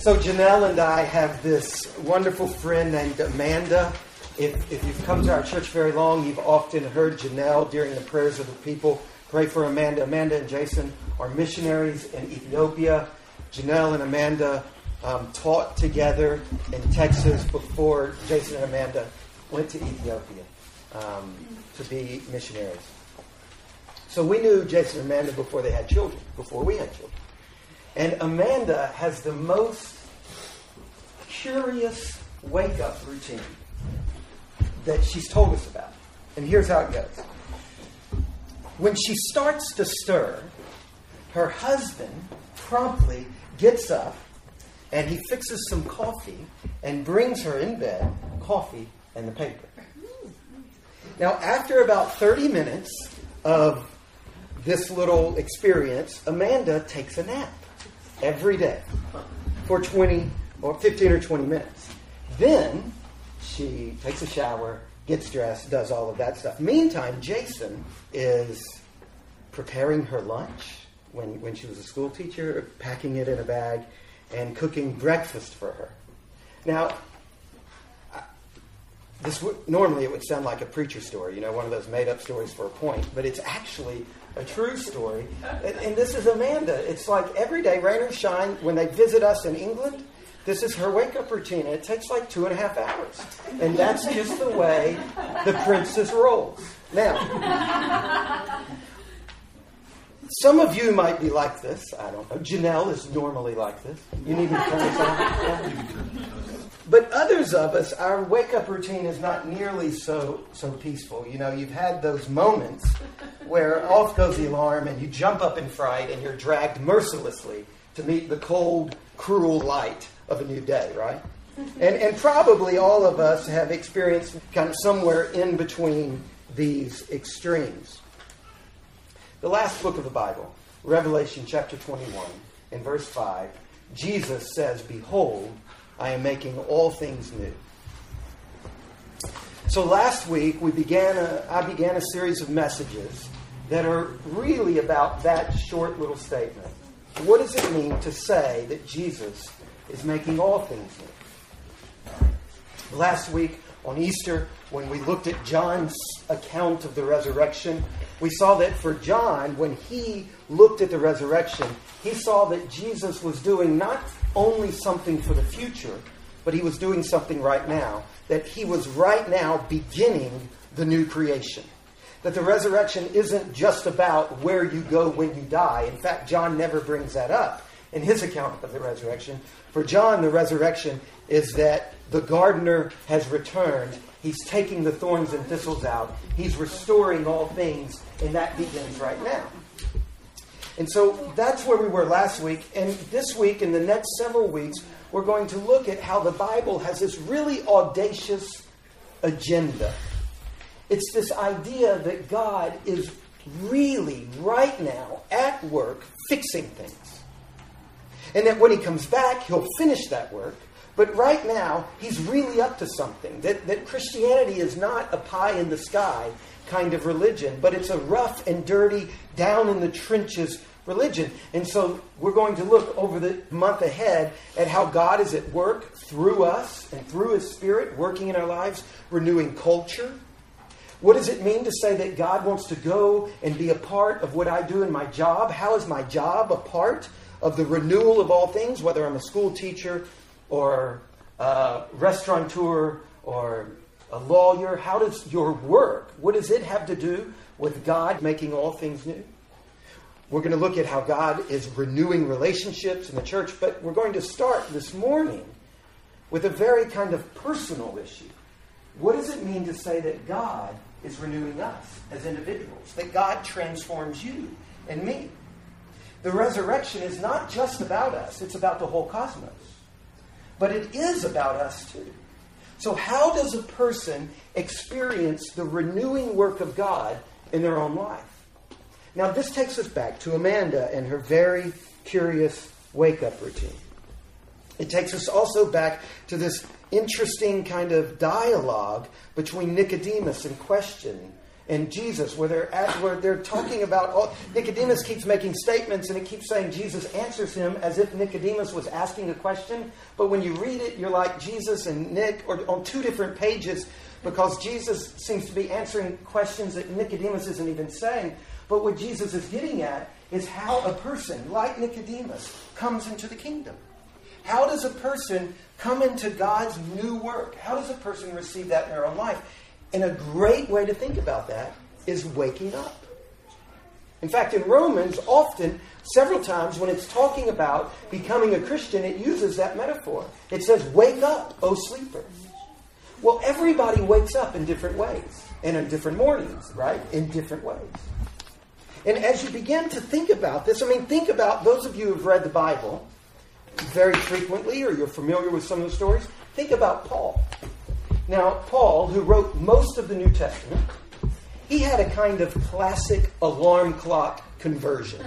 So Janelle and I have this wonderful friend named Amanda. If, if you've come to our church very long, you've often heard Janelle during the prayers of the people pray for Amanda. Amanda and Jason are missionaries in Ethiopia. Janelle and Amanda um, taught together in Texas before Jason and Amanda went to Ethiopia um, to be missionaries. So we knew Jason and Amanda before they had children, before we had children. And Amanda has the most curious wake up routine that she's told us about. And here's how it goes. When she starts to stir, her husband promptly gets up and he fixes some coffee and brings her in bed coffee and the paper. Now, after about 30 minutes of this little experience, Amanda takes a nap every day for 20 or 15 or 20 minutes. Then she takes a shower, gets dressed, does all of that stuff. Meantime, Jason is preparing her lunch when, when she was a school teacher, packing it in a bag, and cooking breakfast for her. Now, this normally it would sound like a preacher story, you know, one of those made up stories for a point, but it's actually a true story. And, and, this is Amanda. It's like every day, rain or shine, when they visit us in England, this is her wake up routine. It takes like two and a half hours. And that's just the way the princess rolls. Now, some of you might be like this. I don't know. Janelle is normally like this. You need to turn this on? But others of us, our wake up routine is not nearly so so peaceful. You know, you've had those moments where off goes the alarm and you jump up in fright and you're dragged mercilessly to meet the cold, cruel light of a new day, right? And, and probably all of us have experienced kind of somewhere in between these extremes. The last book of the Bible, Revelation chapter 21, in verse 5, Jesus says, Behold, I am making all things new. So last week we began a, I began a series of messages that are really about that short little statement. What does it mean to say that Jesus is making all things new? Last week on Easter, when we looked at John's account of the resurrection, we saw that for John, when he looked at the resurrection, he saw that Jesus was doing not only something for the future, but he was doing something right now. That he was right now beginning the new creation. That the resurrection isn't just about where you go when you die. In fact, John never brings that up in his account of the resurrection. For John, the resurrection is that the gardener has returned. He's taking the thorns and thistles out. He's restoring all things, and that begins right now. And so that's where we were last week. And this week, in the next several weeks, we're going to look at how the Bible has this really audacious agenda. It's this idea that God is really, right now, at work fixing things. And that when he comes back, he'll finish that work. But right now, he's really up to something. That, that Christianity is not a pie in the sky kind of religion, but it's a rough and dirty, down in the trenches religion. And so we're going to look over the month ahead at how God is at work through us and through His Spirit, working in our lives, renewing culture. What does it mean to say that God wants to go and be a part of what I do in my job? How is my job a part of the renewal of all things, whether I'm a school teacher or a restaurateur or a lawyer? How does your work, what does it have to do with God making all things new? We're going to look at how God is renewing relationships in the church, but we're going to start this morning with a very kind of personal issue. What does it mean to say that God is renewing us as individuals? That God transforms you and me? The resurrection is not just about us, it's about the whole cosmos. But it is about us too. So, how does a person experience the renewing work of God in their own life? Now, this takes us back to Amanda and her very curious wake up routine. It takes us also back to this interesting kind of dialogue between Nicodemus and question and Jesus, where they're at, where they're talking about all, Nicodemus keeps making statements, and it keeps saying Jesus answers him as if Nicodemus was asking a question. But when you read it, you're like Jesus and Nick are on two different pages because Jesus seems to be answering questions that Nicodemus isn't even saying. But what Jesus is getting at is how a person like Nicodemus comes into the kingdom. How does a person come into God's new work? How does a person receive that in their own life? And a great way to think about that is waking up. In fact, in Romans, often, several times, when it's talking about becoming a Christian, it uses that metaphor. It says, Wake up, O sleeper. Well, everybody wakes up in different ways, and in different mornings, right? In different ways. And as you begin to think about this, I mean, think about those of you who've read the Bible very frequently, or you're familiar with some of the stories. Think about Paul. Now, Paul, who wrote most of the New Testament, he had a kind of classic alarm clock conversion.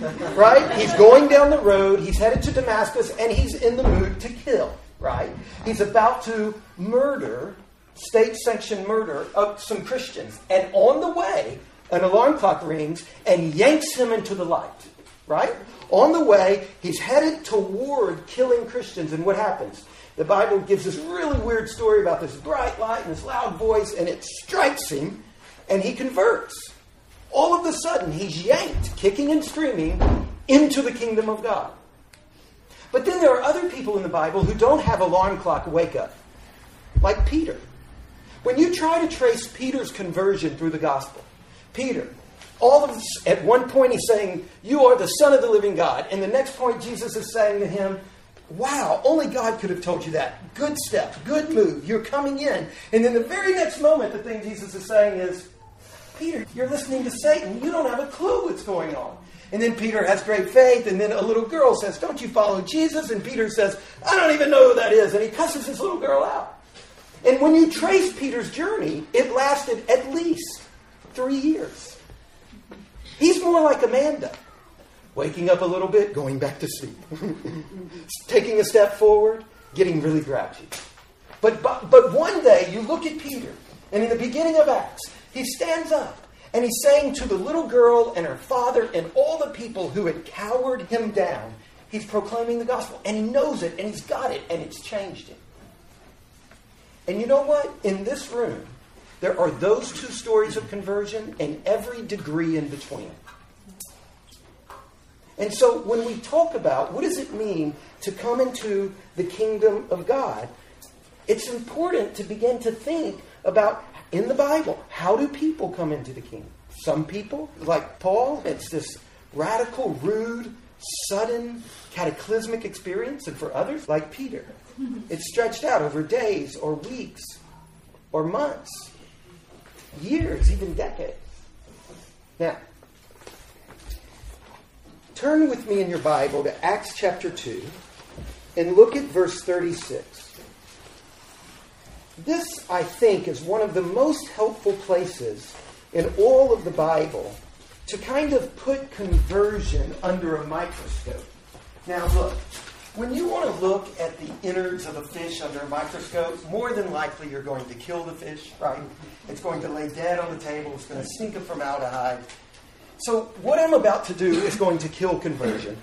right? He's going down the road, he's headed to Damascus, and he's in the mood to kill, right? He's about to murder, state sanctioned murder of some Christians. And on the way, an alarm clock rings and yanks him into the light, right? On the way, he's headed toward killing Christians, and what happens? The Bible gives this really weird story about this bright light and this loud voice, and it strikes him, and he converts. All of a sudden, he's yanked, kicking and screaming, into the kingdom of God. But then there are other people in the Bible who don't have alarm clock wake up, like Peter. When you try to trace Peter's conversion through the gospel, Peter, all of at one point he's saying, You are the Son of the living God. And the next point, Jesus is saying to him, Wow, only God could have told you that. Good step, good move. You're coming in. And then the very next moment, the thing Jesus is saying is, Peter, you're listening to Satan. You don't have a clue what's going on. And then Peter has great faith, and then a little girl says, Don't you follow Jesus? And Peter says, I don't even know who that is. And he cusses this little girl out. And when you trace Peter's journey, it lasted at least three years. He's more like Amanda waking up a little bit, going back to sleep, taking a step forward, getting really grouchy. But, but, but one day you look at Peter, and in the beginning of Acts, he stands up and he's saying to the little girl and her father and all the people who had cowered him down, he's proclaiming the gospel. And he knows it and he's got it and it's changed him. And you know what? In this room, there are those two stories of conversion and every degree in between. And so when we talk about what does it mean to come into the kingdom of God, it's important to begin to think about in the Bible, how do people come into the kingdom? Some people, like Paul, it's this radical, rude, sudden, cataclysmic experience. And for others, like Peter, it's stretched out over days or weeks or months, years, even decades. Now, Turn with me in your Bible to Acts chapter 2 and look at verse 36. This, I think, is one of the most helpful places in all of the Bible to kind of put conversion under a microscope. Now, look, when you want to look at the innards of a fish under a microscope, more than likely you're going to kill the fish, right? It's going to lay dead on the table, it's going to stink of formaldehyde, so, what I'm about to do is going to kill conversion.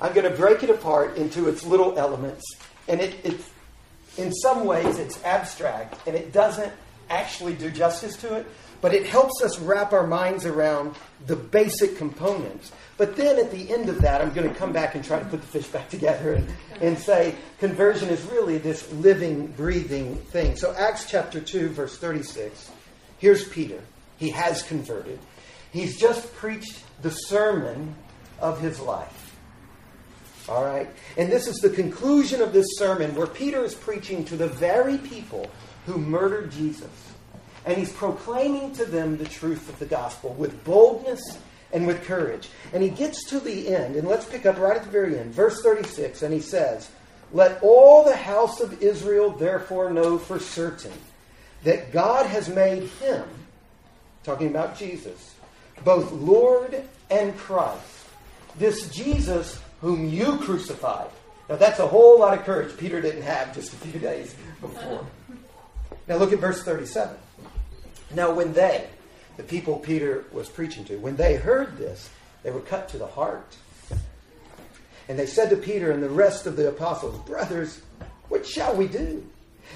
I'm going to break it apart into its little elements. And it, it, in some ways, it's abstract and it doesn't actually do justice to it, but it helps us wrap our minds around the basic components. But then at the end of that, I'm going to come back and try to put the fish back together and, and say conversion is really this living, breathing thing. So, Acts chapter 2, verse 36. Here's Peter. He has converted. He's just preached the sermon of his life. All right? And this is the conclusion of this sermon where Peter is preaching to the very people who murdered Jesus. And he's proclaiming to them the truth of the gospel with boldness and with courage. And he gets to the end, and let's pick up right at the very end, verse 36, and he says, Let all the house of Israel therefore know for certain that God has made him, talking about Jesus, both Lord and Christ. This Jesus whom you crucified. Now that's a whole lot of courage Peter didn't have just a few days before. Now look at verse 37. Now when they, the people Peter was preaching to, when they heard this, they were cut to the heart. And they said to Peter and the rest of the apostles, Brothers, what shall we do?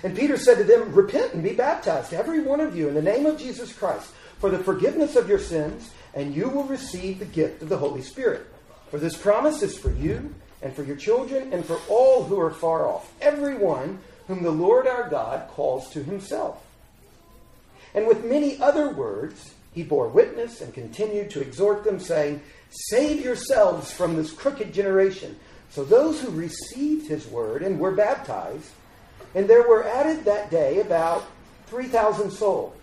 And Peter said to them, Repent and be baptized, every one of you, in the name of Jesus Christ, for the forgiveness of your sins, and you will receive the gift of the Holy Spirit. For this promise is for you, and for your children, and for all who are far off, everyone whom the Lord our God calls to himself. And with many other words, he bore witness and continued to exhort them, saying, Save yourselves from this crooked generation. So those who received his word and were baptized, and there were added that day about 3,000 souls.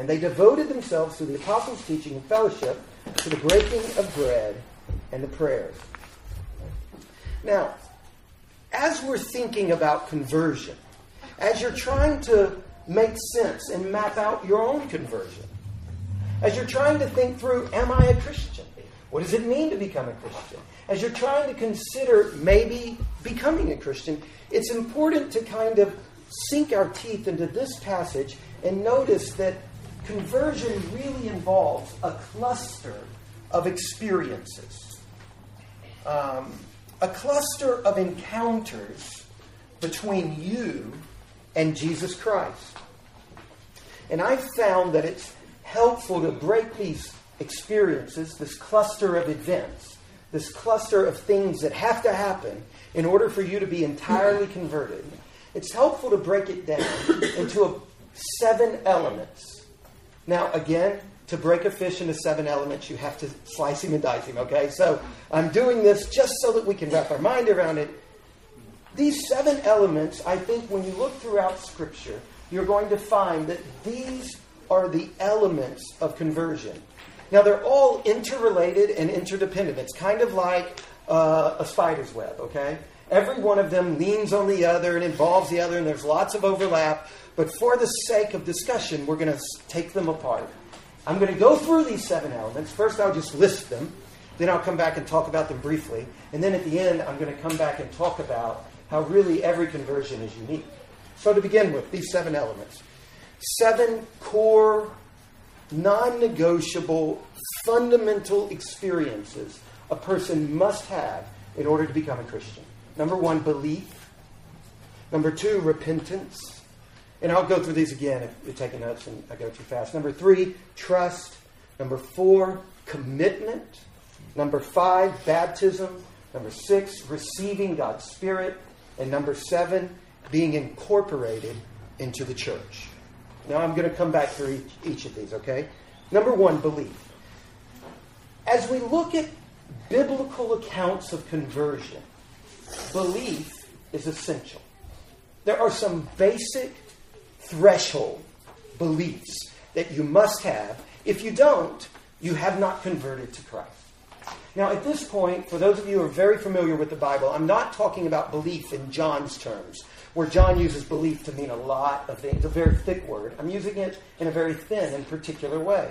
And they devoted themselves to the apostles' teaching and fellowship, to the breaking of bread and the prayers. Now, as we're thinking about conversion, as you're trying to make sense and map out your own conversion, as you're trying to think through, am I a Christian? What does it mean to become a Christian? As you're trying to consider maybe becoming a Christian, it's important to kind of sink our teeth into this passage and notice that conversion really involves a cluster of experiences, um, a cluster of encounters between you and Jesus Christ. And I've found that it's helpful to break these experiences, this cluster of events, this cluster of things that have to happen in order for you to be entirely converted. It's helpful to break it down into a, seven elements. Now, again, to break a fish into seven elements, you have to slice him and dice him, okay? So I'm doing this just so that we can wrap our mind around it. These seven elements, I think, when you look throughout Scripture, you're going to find that these are the elements of conversion. Now, they're all interrelated and interdependent. It's kind of like uh, a spider's web, okay? Every one of them leans on the other and involves the other, and there's lots of overlap. But for the sake of discussion, we're going to take them apart. I'm going to go through these seven elements. First, I'll just list them. Then I'll come back and talk about them briefly. And then at the end, I'm going to come back and talk about how really every conversion is unique. So, to begin with, these seven elements seven core, non negotiable, fundamental experiences a person must have in order to become a Christian. Number one, belief. Number two, repentance. And I'll go through these again if you're taking notes and I go too fast. Number three, trust. Number four, commitment. Number five, baptism. Number six, receiving God's Spirit. And number seven, being incorporated into the church. Now I'm going to come back through each, each of these, okay? Number one, belief. As we look at biblical accounts of conversion, belief is essential. There are some basic threshold beliefs that you must have. If you don't, you have not converted to Christ. Now, at this point, for those of you who are very familiar with the Bible, I'm not talking about belief in John's terms, where John uses belief to mean a lot of things, a very thick word. I'm using it in a very thin and particular way.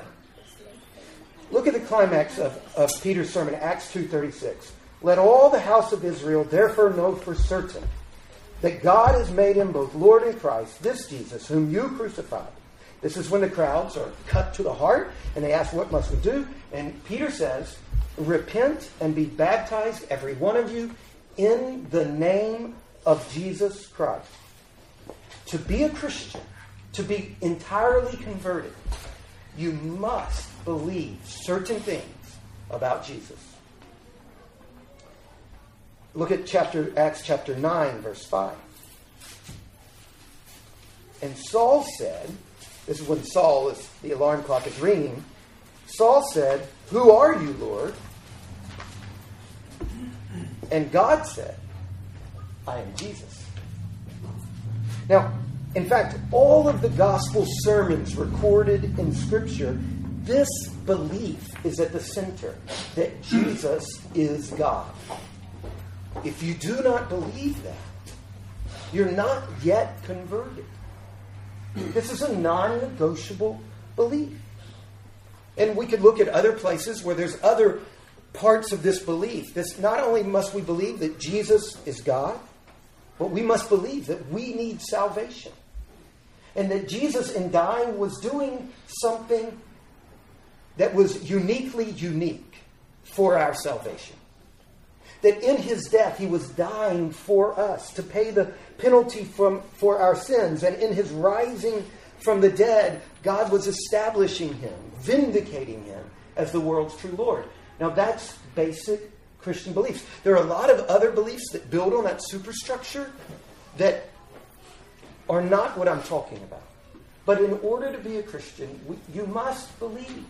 Look at the climax of, of Peter's sermon, Acts 2.36. Let all the house of Israel therefore know for certain that God has made him both Lord and Christ, this Jesus, whom you crucified. This is when the crowds are cut to the heart and they ask, What must we do? And Peter says, Repent and be baptized, every one of you, in the name of Jesus Christ. To be a Christian, to be entirely converted, you must believe certain things about Jesus. Look at chapter Acts chapter 9 verse 5. And Saul said, this is when Saul is the alarm clock is ringing. Saul said, "Who are you, Lord?" And God said, "I am Jesus." Now, in fact, all of the gospel sermons recorded in Scripture, this belief is at the center that Jesus is God. If you do not believe that, you're not yet converted. This is a non negotiable belief. And we could look at other places where there's other parts of this belief. This not only must we believe that Jesus is God, but we must believe that we need salvation. And that Jesus in dying was doing something that was uniquely unique for our salvation. That in his death, he was dying for us to pay the penalty from, for our sins. And in his rising from the dead, God was establishing him, vindicating him as the world's true Lord. Now, that's basic Christian beliefs. There are a lot of other beliefs that build on that superstructure that are not what I'm talking about. But in order to be a Christian, we, you must believe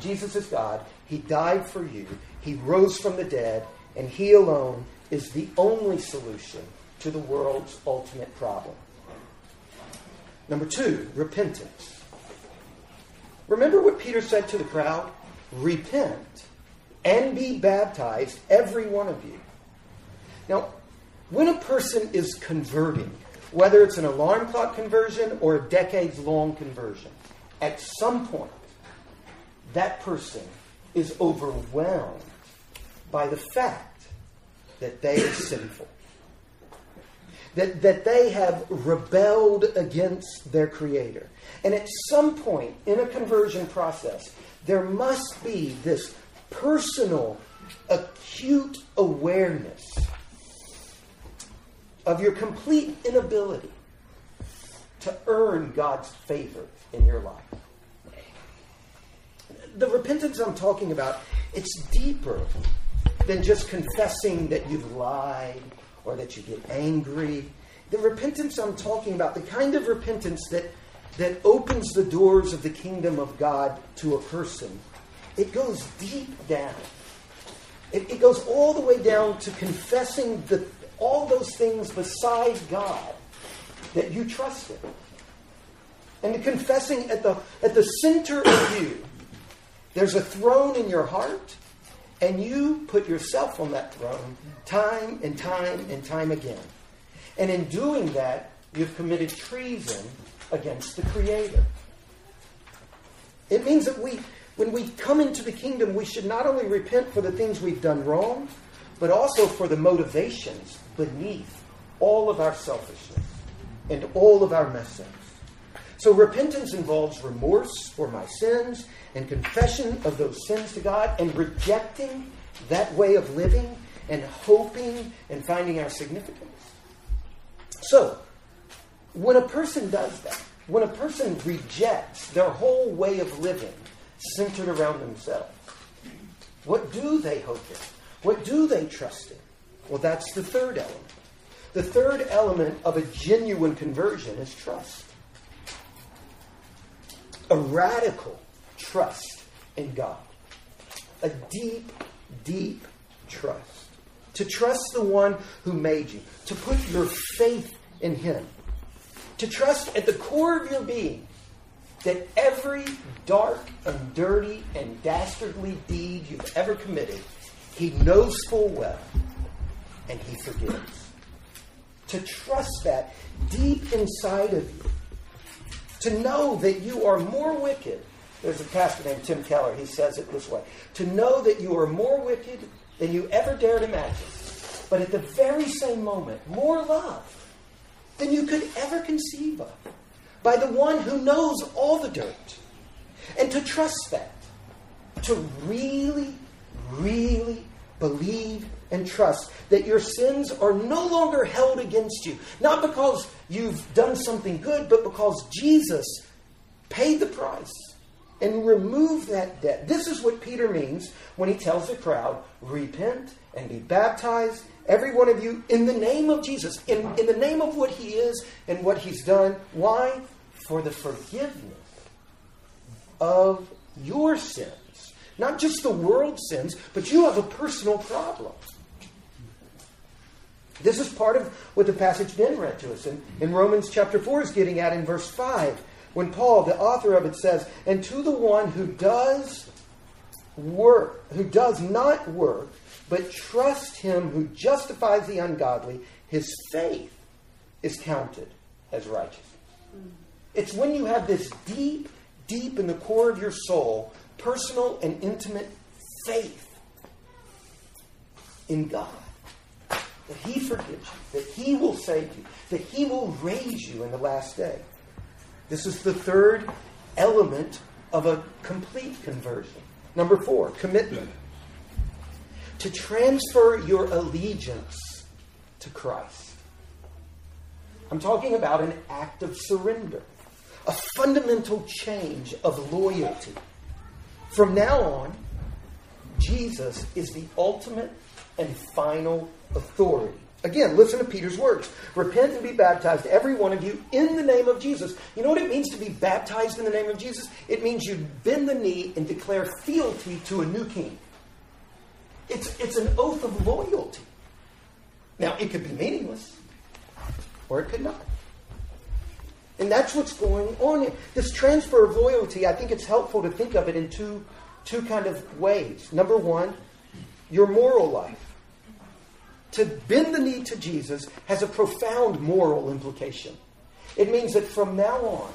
Jesus is God. He died for you. He rose from the dead. And He alone is the only solution to the world's ultimate problem. Number two, repentance. Remember what Peter said to the crowd? Repent and be baptized, every one of you. Now, when a person is converting, whether it's an alarm clock conversion or a decades long conversion, at some point, that person is overwhelmed by the fact that they are sinful. That, that they have rebelled against their Creator. And at some point in a conversion process, there must be this personal, acute awareness of your complete inability to earn God's favor in your life. The repentance I'm talking about, it's deeper than just confessing that you've lied or that you get angry. The repentance I'm talking about, the kind of repentance that, that opens the doors of the kingdom of God to a person, it goes deep down. It, it goes all the way down to confessing the, all those things beside God that you trust in. And confessing at the, at the center of you, there's a throne in your heart, and you put yourself on that throne time and time and time again. And in doing that, you've committed treason against the Creator. It means that we, when we come into the kingdom, we should not only repent for the things we've done wrong, but also for the motivations beneath all of our selfishness and all of our mess ups. So repentance involves remorse for my sins and confession of those sins to God and rejecting that way of living and hoping and finding our significance. So, when a person does that, when a person rejects their whole way of living centered around themselves, what do they hope in? What do they trust in? Well, that's the third element. The third element of a genuine conversion is trust. A radical trust in God. A deep, deep trust. To trust the one who made you. To put your faith in Him. To trust at the core of your being that every dark and dirty and dastardly deed you've ever committed, He knows full well and He forgives. To trust that deep inside of you. To know that you are more wicked. There's a pastor named Tim Keller. He says it this way To know that you are more wicked than you ever dared imagine, but at the very same moment, more love than you could ever conceive of by the one who knows all the dirt. And to trust that. To really, really believe and trust that your sins are no longer held against you. Not because you've done something good, but because Jesus paid the price and removed that debt. This is what Peter means when he tells the crowd repent and be baptized, every one of you, in the name of Jesus, in, in the name of what he is and what he's done. Why? For the forgiveness of your sins. Not just the world sins, but you have a personal problem. This is part of what the passage then read to us in, in Romans chapter 4 is getting at in verse 5, when Paul, the author of it, says, And to the one who does work, who does not work, but trust him who justifies the ungodly, his faith is counted as righteous. Mm. It's when you have this deep, deep in the core of your soul, personal and intimate faith in God that He forgives you, that He will save you, that He will raise you in the last day. This is the third element of a complete conversion. Number four, commitment. To transfer your allegiance to Christ. I'm talking about an act of surrender, a fundamental change of loyalty. From now on, Jesus is the ultimate and final authority. Again, listen to Peter's words. Repent and be baptized, every one of you, in the name of Jesus. You know what it means to be baptized in the name of Jesus? It means you bend the knee and declare fealty to a new king. It's, it's an oath of loyalty. Now, it could be meaningless, or it could not. And that's what's going on. This transfer of loyalty, I think it's helpful to think of it in two, two kind of ways. Number one, your moral life. To bend the knee to Jesus has a profound moral implication. It means that from now on,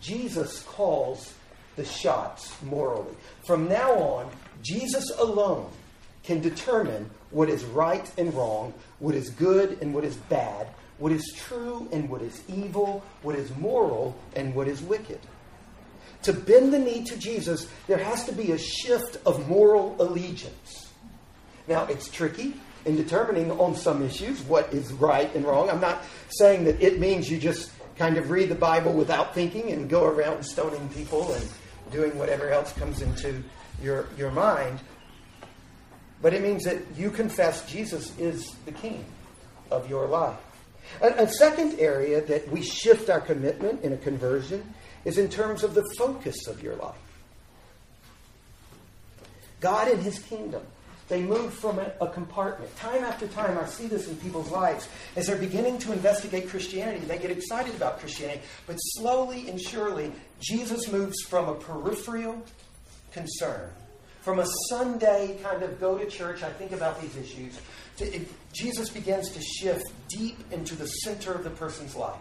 Jesus calls the shots morally. From now on, Jesus alone can determine what is right and wrong, what is good and what is bad, what is true and what is evil, what is moral and what is wicked. To bend the knee to Jesus, there has to be a shift of moral allegiance. Now, it's tricky in determining on some issues what is right and wrong. I'm not saying that it means you just kind of read the Bible without thinking and go around stoning people and doing whatever else comes into your, your mind. But it means that you confess Jesus is the king of your life. A, a second area that we shift our commitment in a conversion is in terms of the focus of your life. God and his kingdom they move from a, a, compartment. Time after time, I see this in people's lives. As they're beginning to investigate Christianity, they get excited about Christianity. But slowly and surely, Jesus moves from a peripheral concern, from a Sunday kind of go to church, I think about these issues, to, it, Jesus begins to shift deep into the center of the person's life.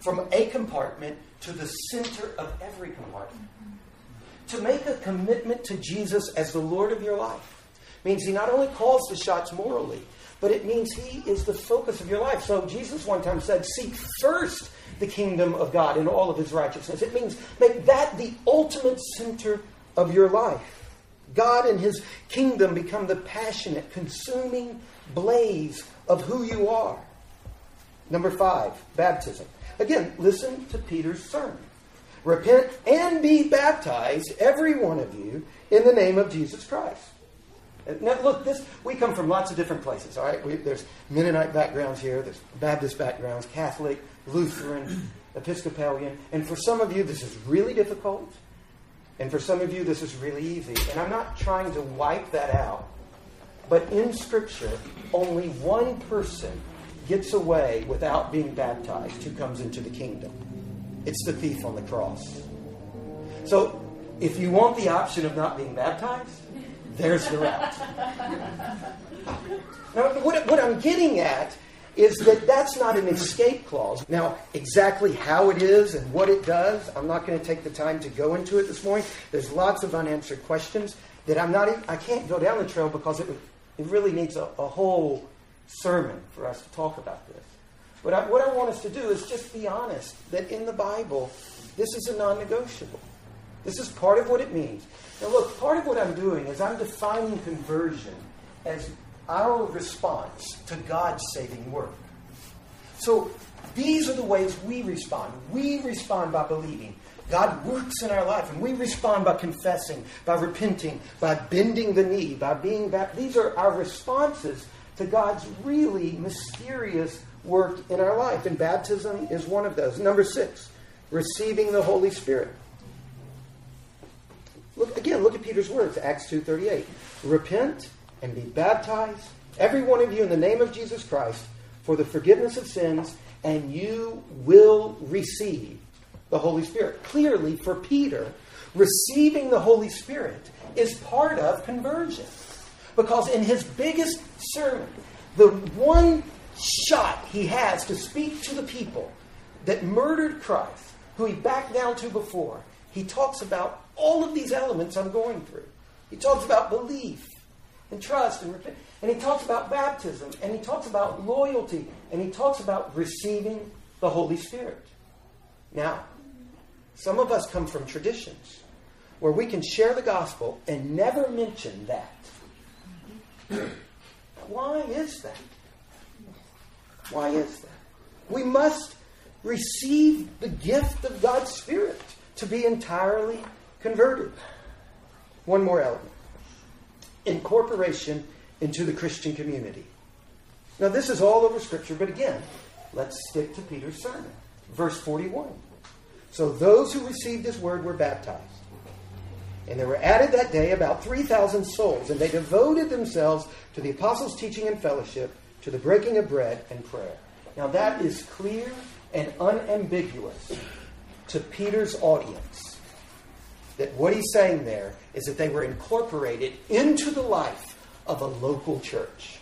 From a compartment to the center of every compartment. To make a commitment to Jesus as the Lord of your life means he not only calls the shots morally, but it means he is the focus of your life. So Jesus one time said, Seek first the kingdom of God and all of his righteousness. It means make that the ultimate center of your life. God and his kingdom become the passionate, consuming blaze of who you are. Number five, baptism. Again, listen to Peter's sermon. Repent and be baptized, every one of you, in the name of Jesus Christ now, look, this we come from lots of different places. All right, we, there's Mennonite backgrounds here, there's Baptist backgrounds, Catholic, Lutheran, Episcopalian, and for some of you this is really difficult, and for some of you this is really easy. And I'm not trying to wipe that out, but in Scripture, only one person gets away without being baptized who comes into the kingdom. It's the thief on the cross. So, if you want the option of not being baptized, there's the route. Now, what, what I'm getting at is that that's not an escape clause. Now, exactly how it is and what it does, I'm not going to take the time to go into it this morning. There's lots of unanswered questions that I'm not. I can't go down the trail because it it really needs a, a whole sermon for us to talk about this. But I, what I want us to do is just be honest that in the Bible, this is a non-negotiable. This is part of what it means. Now, look, part of what I'm doing is I'm defining conversion as our response to God's saving work. So, these are the ways we respond. We respond by believing. God works in our life, and we respond by confessing, by repenting, by bending the knee, by being back. These are our responses to God's really mysterious work in our life, and baptism is one of those. Number six, receiving the Holy Spirit. Look again, look at Peter's words, Acts 2:38. Repent and be baptized, every one of you in the name of Jesus Christ, for the forgiveness of sins, and you will receive the Holy Spirit. Clearly, for Peter, receiving the Holy Spirit is part of conversion. Because in his biggest sermon, the one shot he has to speak to the people that murdered Christ, who he backed down to before, he talks about all of these elements I'm going through. He talks about belief and trust and repent. And he talks about baptism and he talks about loyalty and he talks about receiving the Holy Spirit. Now, some of us come from traditions. where we can share the gospel and never mention that. Why is that? Why is that? We must receive the gift of God's Spirit to be entirely converted. One more element incorporation into the Christian community. Now, this is all over Scripture, but again, let's stick to Peter's sermon. Verse 41. So those who received his word were baptized. And there were added that day about 3,000 souls, and they devoted themselves to the apostles' teaching and fellowship, to the breaking of bread and prayer. Now, that is clear and unambiguous to Peter's audience. That what he's saying there is that they were incorporated into the life of a local church.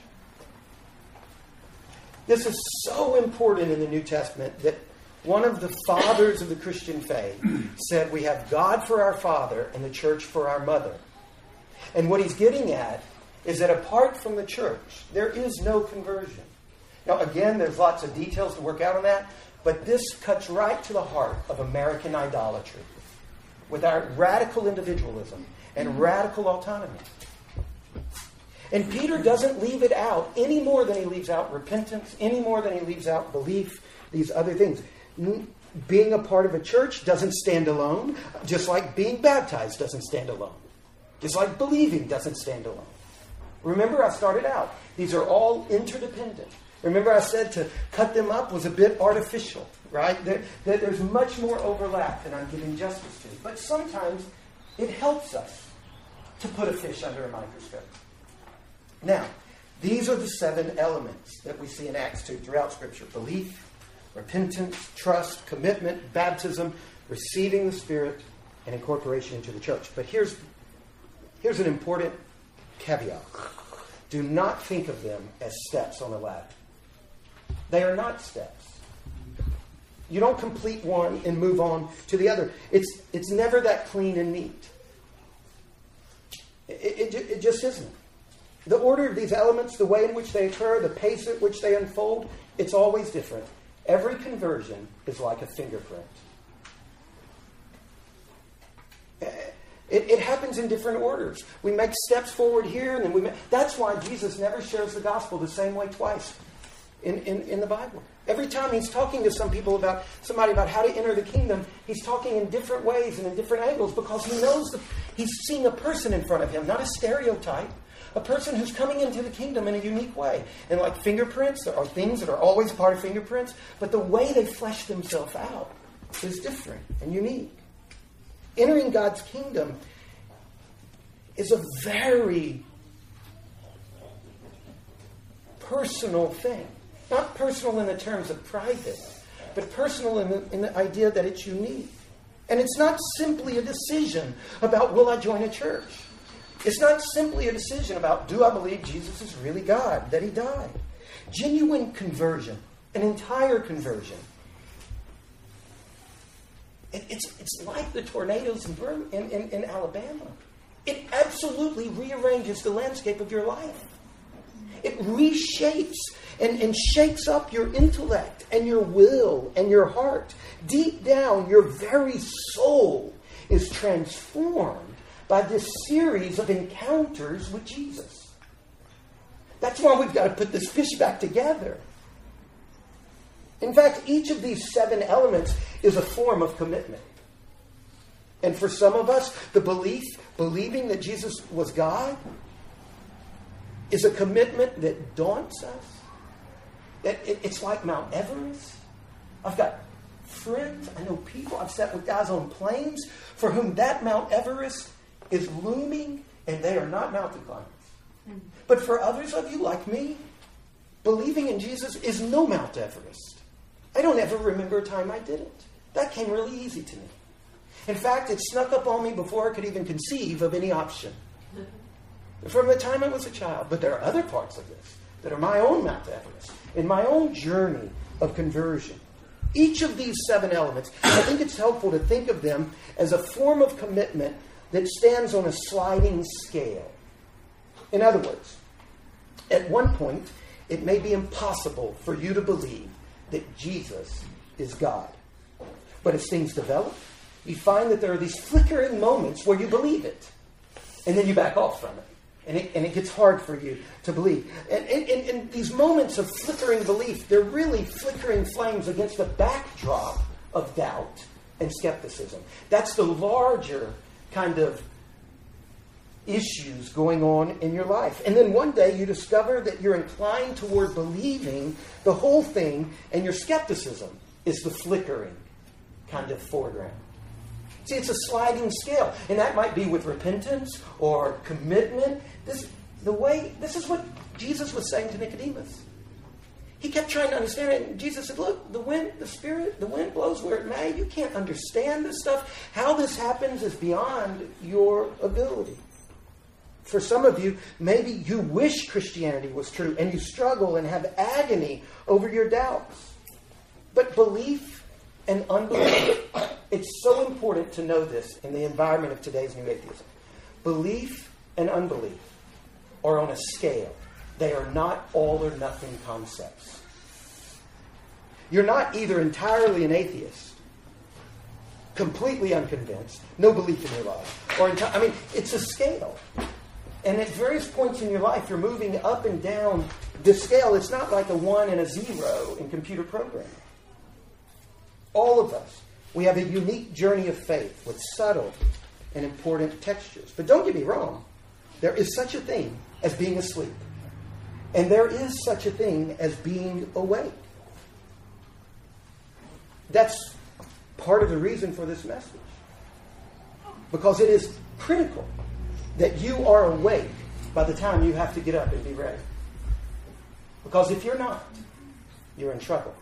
This is so important in the New Testament that one of the fathers of the Christian faith said, We have God for our father and the church for our mother. And what he's getting at is that apart from the church, there is no conversion. Now, again, there's lots of details to work out on that, but this cuts right to the heart of American idolatry with our radical individualism and radical autonomy. And Peter doesn't leave it out any more than he leaves out repentance, any more than he leaves out belief, these other things. Being a part of a church doesn't stand alone, just like being baptized doesn't stand alone, just like believing doesn't stand alone. Remember, I started out. These are all interdependent. Remember, I said to cut them up was a bit artificial, right? That there's much more overlap than I'm giving justice to. But sometimes it helps us to put a fish under a microscope. Now, these are the seven elements that we see in Acts 2 throughout Scripture belief, repentance, trust, commitment, baptism, receiving the Spirit, and incorporation into the church. But here's, here's an important caveat do not think of them as steps on a ladder. They are not steps. You don't complete one and move on to the other. It's, it's never that clean and neat. It, it, it just isn't. The order of these elements, the way in which they occur, the pace at which they unfold, it's always different. Every conversion is like a fingerprint. It, it, happens in different orders. We make steps forward here, and then we make, that's why Jesus never shares the gospel the same way twice in, in, in the Bible. Every time he's talking to some people about somebody about how to enter the kingdom, he's talking in different ways and in different angles because he knows that he's seeing a person in front of him, not a stereotype a person who's coming into the kingdom in a unique way. And like fingerprints, are things that are always part of fingerprints, but the way they flesh themselves out is different and unique. Entering God's kingdom is a very personal thing. Not personal in the terms of private, but personal in the, in the idea that it's unique. And it's not simply a decision about will I join a church? It's not simply a decision about do I believe Jesus is really God, that he died. Genuine conversion, an entire conversion. It, it's, it's like the tornadoes in, in, in, in Alabama. It absolutely rearranges the landscape of your life. It reshapes and, and shakes up your intellect and your will and your heart. Deep down, your very soul is transformed by this series of encounters with Jesus. That's why we've got to put this fish back together. In fact, each of these seven elements is a form of commitment. And for some of us, the belief, believing that Jesus was God, is a commitment that daunts us. It's like Mount Everest. I've got friends, I know people, I've sat with guys on planes for whom that Mount Everest is looming and they are not mountain climbers. Hmm. But for others of you, like me, believing in Jesus is no Mount Everest. I don't ever remember a time I didn't. That came really easy to me. In fact, it snuck up on me before I could even conceive of any option. From the time I was a child. But there are other parts of this that are my own Mount Everest, in my own journey of conversion. Each of these seven elements, I think it's helpful to think of them as a form of commitment that stands on a sliding scale. In other words, at one point, it may be impossible for you to believe that Jesus is God. But as things develop, you find that there are these flickering moments where you believe it, and then you back off from it. And it, and it gets hard for you to believe. And, and, and, these moments of flickering belief, they're really flickering flames against the backdrop of doubt and skepticism. That's the larger kind of issues going on in your life. And then one day you discover that you're inclined toward believing the whole thing, and your skepticism is the flickering kind of foreground. See, it's a sliding scale, and that might be with repentance or commitment. This, the way, this is what Jesus was saying to Nicodemus. He kept trying to understand it, and Jesus said, Look, the wind, the spirit, the wind blows where it may. You can't understand this stuff. How this happens is beyond your ability. For some of you, maybe you wish Christianity was true and you struggle and have agony over your doubts. But belief and unbelief, it's so important to know this in the environment of today's new atheism. Belief and unbelief are on a scale, they are not all or nothing concepts. You're not either entirely an atheist, completely unconvinced, no belief in your life, or enti- I mean, it's a scale. And at various points in your life, you're moving up and down the scale. It's not like a one and a zero in computer programming. All of us, we have a unique journey of faith with subtle and important textures. But don't get me wrong, there is such a thing as being asleep, and there is such a thing as being awake. That's part of the reason for this message. Because it is critical that you are awake by the time you have to get up and be ready. Because if you're not, you're in trouble.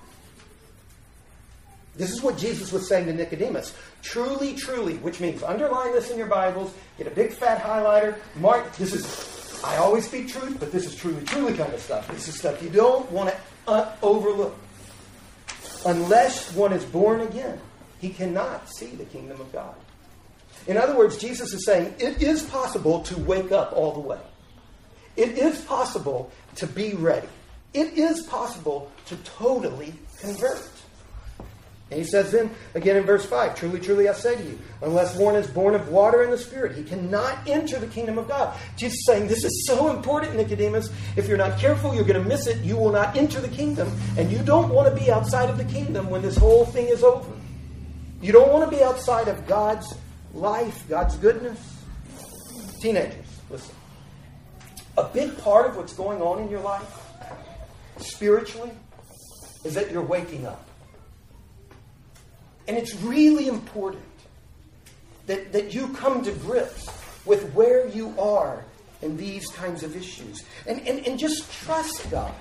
This is what Jesus was saying to Nicodemus. Truly, truly, which means underline this in your Bibles, get a big fat highlighter, mark. This is, I always speak truth, but this is truly, truly kind of stuff. This is stuff you don't want to uh, overlook. Unless one is born again, he cannot see the kingdom of God. In other words, Jesus is saying it is possible to wake up all the way. It is possible to be ready. It is possible to totally convert. And he says then, again in verse 5, Truly, truly, I say to you, unless one is born of water and the Spirit, he cannot enter the kingdom of God. Jesus is saying, This is so important, Nicodemus. If you're not careful, you're going to miss it. You will not enter the kingdom. And you don't want to be outside of the kingdom when this whole thing is over. You don't want to be outside of God's life, God's goodness. Teenagers, listen. A big part of what's going on in your life, spiritually, is that you're waking up. And it's really important that, that you come to grips with where you are in these kinds of issues. And, and, and just trust God.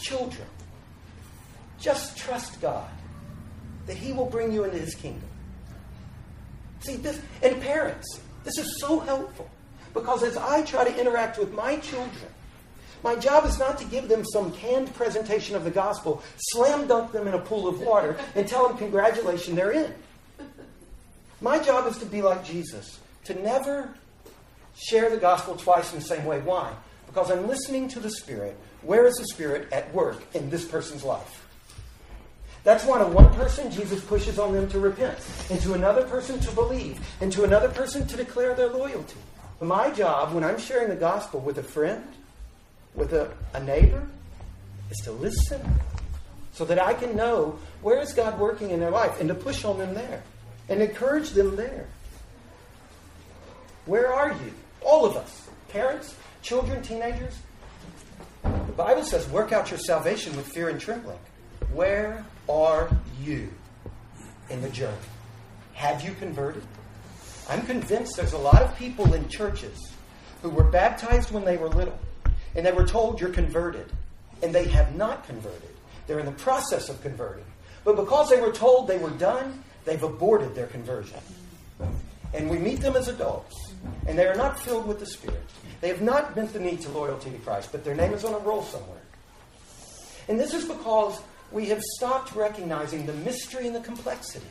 Children, just trust God that He will bring you into His kingdom. See, this, and parents, this is so helpful because as I try to interact with my children, my job is not to give them some canned presentation of the gospel, slam dunk them in a pool of water, and tell them, congratulations, they're in. My job is to be like Jesus, to never share the gospel twice in the same way. Why? Because I'm listening to the Spirit. Where is the Spirit at work in this person's life? That's why to one person, Jesus pushes on them to repent, and to another person to believe, and to another person to declare their loyalty. My job, when I'm sharing the gospel with a friend, with a, a neighbor, is to listen so that I can know where is God working in their life and to push on them there and encourage them there. Where are you? All of us, parents, children, teenagers. The Bible says, work out your salvation with fear and trembling. Where are you in the journey? Have you converted? I'm convinced there's a lot of people in churches who were baptized when they were little and they were told you're converted, and they have not converted. They're in the process of converting. But because they were told they were done, they've aborted their conversion. And we meet them as adults, and they are not filled with the Spirit. They have not bent the knee to loyalty to Christ, but their name is on a roll somewhere. And this is because we have stopped recognizing the mystery and the complexity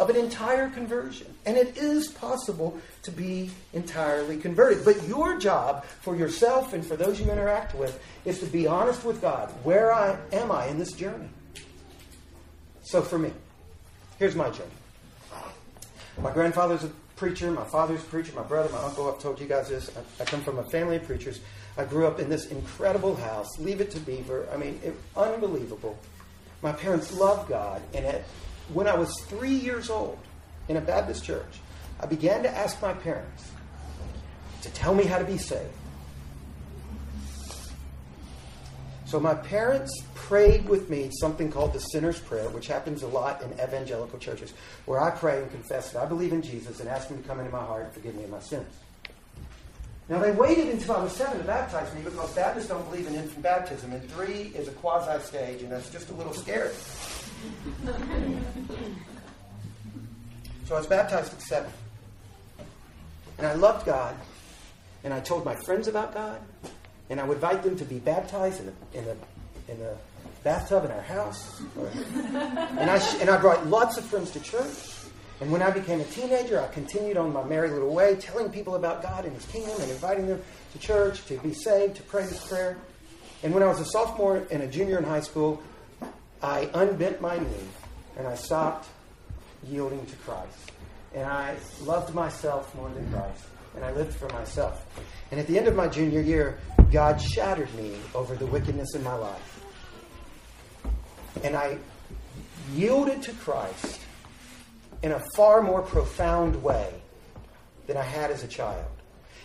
of an entire conversion. And it is possible to be entirely converted. But your job for yourself and for those you interact with is to be honest with God. Where I, am I in this journey? So for me, Here's my journey. My grandfather's a preacher, my father's a preacher, my brother, my uncle, I've told you guys this. I, I come from a family of preachers. I grew up in this incredible house, Leave It to Beaver. I mean, it, unbelievable. My parents loved God, and at, when I was three years old in a Baptist church, I began to ask my parents to tell me how to be saved. So my parents prayed with me something called the sinner's prayer, which happens a lot in evangelical churches, where I pray and confess that I believe in Jesus and ask Him to come into my heart and forgive me of my sins. Now they waited until I was seven to baptize me because Baptists don't believe in infant baptism, and three is a quasi stage, and that's just a little scary. So I was baptized at seven, and I loved God, and I told my friends about God, and I would invite them to be baptized in the, in the, in the bathtub in our house. and, I sh- and I brought lots of friends to church. And when I became a teenager, I continued on my merry little way, telling people about God and His kingdom and inviting them to church to be saved, to pray this prayer. And when I was a sophomore and a junior in high school, I unbent my knee and I stopped yielding to Christ. And I loved myself more than Christ. And I lived for myself. And at the end of my junior year, God shattered me over the wickedness in my life. And I yielded to Christ in a far more profound way than I had as a child.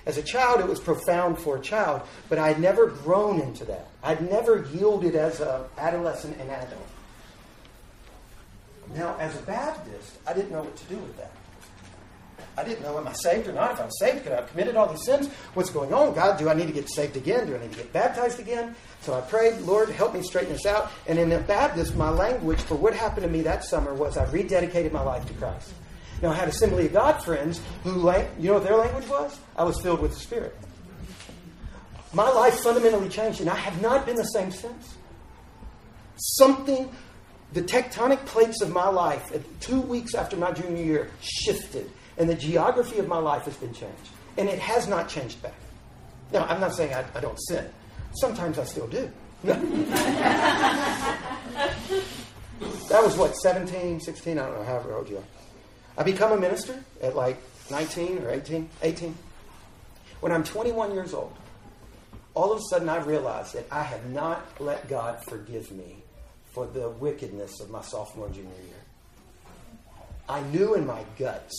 As a child, it was profound for a child, but I had never grown into that. I'd never yielded as an adolescent and adult. Now, as a Baptist, I didn't know what to do with that. I didn't know, am I saved or not? If I'm saved, could I have committed all these sins? What's going on? God, do I need to get saved again? Do I need to get baptized again? So I prayed, Lord, help me straighten this out. And in the Baptist, my language for what happened to me that summer was I rededicated my life to Christ. Now, I had Assembly of God friends who, you know what their language was? I was filled with the Spirit. My life fundamentally changed, and I have not been the same since. Something, the tectonic plates of my life, two weeks after my junior year, shifted and the geography of my life has been changed. And it has not changed back. Now, I'm not saying I, I don't sin. Sometimes I still do. that was what, 17, 16? I don't know, however old you are. I become a minister at like 19 or 18, 18. When I'm 21 years old, all of a sudden I realize that I have not let God forgive me for the wickedness of my sophomore junior year. I knew in my guts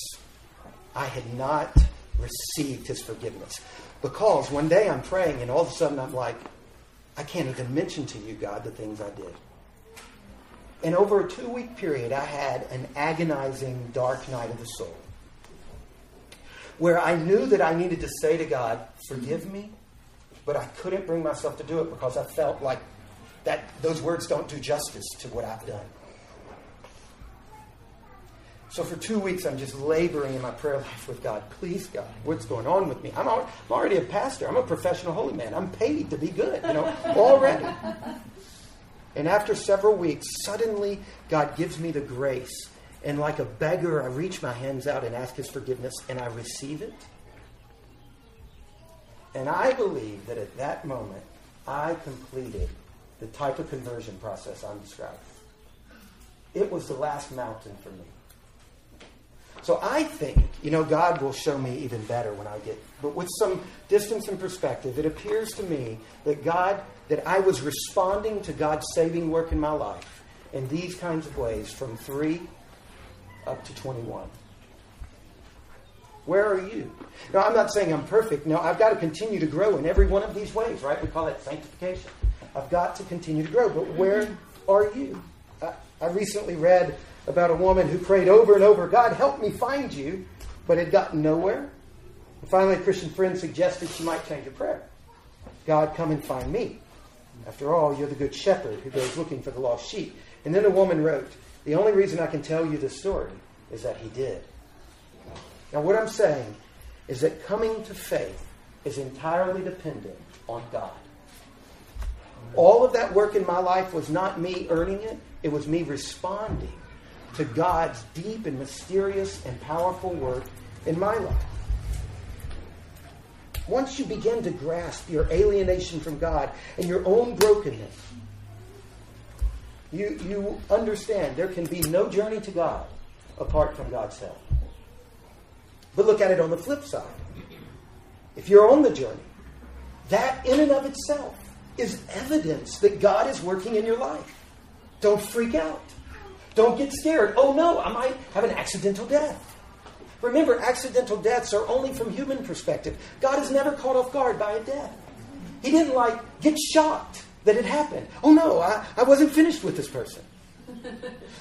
I had not received his forgiveness. Because one day I'm praying and all of a sudden I'm like, I can't even mention to you, God, the things I did. And over a two week period, I had an agonizing dark night of the soul where I knew that I needed to say to God, Forgive me, but I couldn't bring myself to do it because I felt like that those words don't do justice to what I've done. So for two weeks, I'm just laboring in my prayer life with God. Please, God, what's going on with me? I'm already a pastor. I'm a professional holy man. I'm paid to be good, you know, already. And after several weeks, suddenly God gives me the grace. And like a beggar, I reach my hands out and ask His forgiveness, and I receive it. And I believe that at that moment, I completed the type of conversion process I'm describing. It was the last mountain for me. So I think, you know, God will show me even better when I get, but with some distance and perspective, it appears to me that God, that I was responding to God's saving work in my life in these kinds of ways from 3 up to 21. Where are you? Now, I'm not saying I'm perfect. No, I've got to continue to grow in every one of these ways, right? We call that sanctification. I've got to continue to grow. But where are you? I, I recently read about a woman who prayed over and over, God, help me find you, but had gotten nowhere. And finally, a Christian friend suggested she might change her prayer God, come and find me. After all, you're the good shepherd who goes looking for the lost sheep. And then a woman wrote, The only reason I can tell you this story is that he did. Now, what I'm saying is that coming to faith is entirely dependent on God. All of that work in my life was not me earning it, it was me responding to God's deep and mysterious and powerful work in my life. Once you begin to grasp your alienation from God and your own brokenness, you, you understand there can be no journey to God apart from God's help. But look at it on the flip side. If you're on the journey, that in and of itself is evidence that God is working in your life. Don't freak out. Don't get scared. Oh no, I might have an accidental death. Remember, accidental deaths are only from human perspective. God is never caught off guard by a death. He didn't like get shocked that it happened. Oh no, I, I wasn't finished with this person.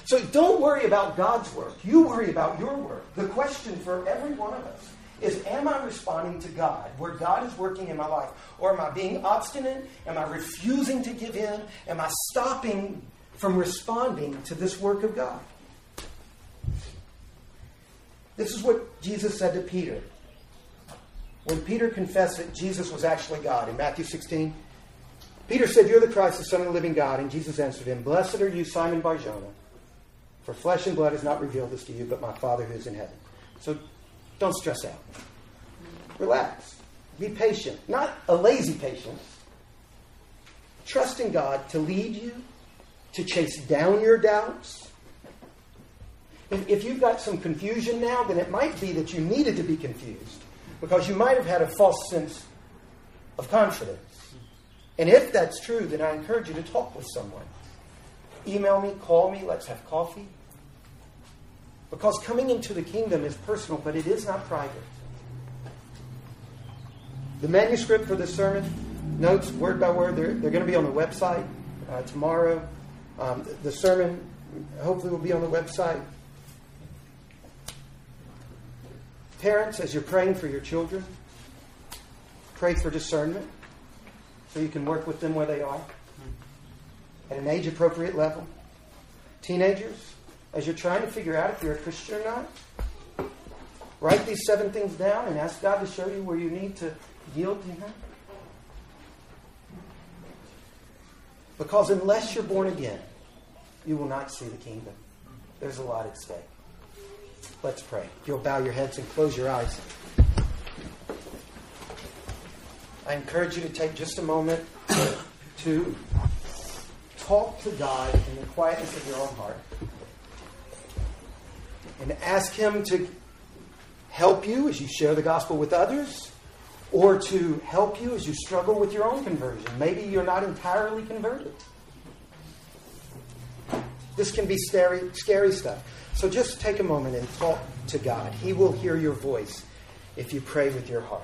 So don't worry about God's work. You worry about your work. The question for every one of us is Am I responding to God where God is working in my life? Or am I being obstinate? Am I refusing to give in? Am I stopping from responding to this work of God? This is what Jesus said to Peter. When Peter confessed that Jesus was actually God in Matthew 16, Peter said, You're the Christ, the Son of the living God. And Jesus answered him, Blessed are you, Simon Barjona, for flesh and blood has not revealed this to you, but my Father who is in heaven. So don't stress out. Relax. Be patient. Not a lazy patience. Trust in God to lead you, to chase down your doubts. If, if you've got some confusion now, then it might be that you needed to be confused because you might have had a false sense of confidence. And if that's true, then I encourage you to talk with someone. Email me, call me, let's have coffee. Because coming into the kingdom is personal, but it is not private. The manuscript for this sermon, notes word by word, they're, they're going to be on the website uh, tomorrow. Um, the sermon hopefully will be on the website. Parents, as you're praying for your children, pray for discernment so you can work with them where they are at an age appropriate level. Teenagers, as you're trying to figure out if you're a Christian or not, write these seven things down and ask God to show you where you need to yield to Him. Because unless you're born again, you will not see the kingdom. There's a lot at stake. Let's pray. You'll bow your heads and close your eyes. I encourage you to take just a moment to talk to God in the quietness of your own heart and ask Him to help you as you share the gospel with others or to help you as you struggle with your own conversion. Maybe you're not entirely converted. This can be scary, scary stuff. So just take a moment and talk to God. He will hear your voice if you pray with your heart.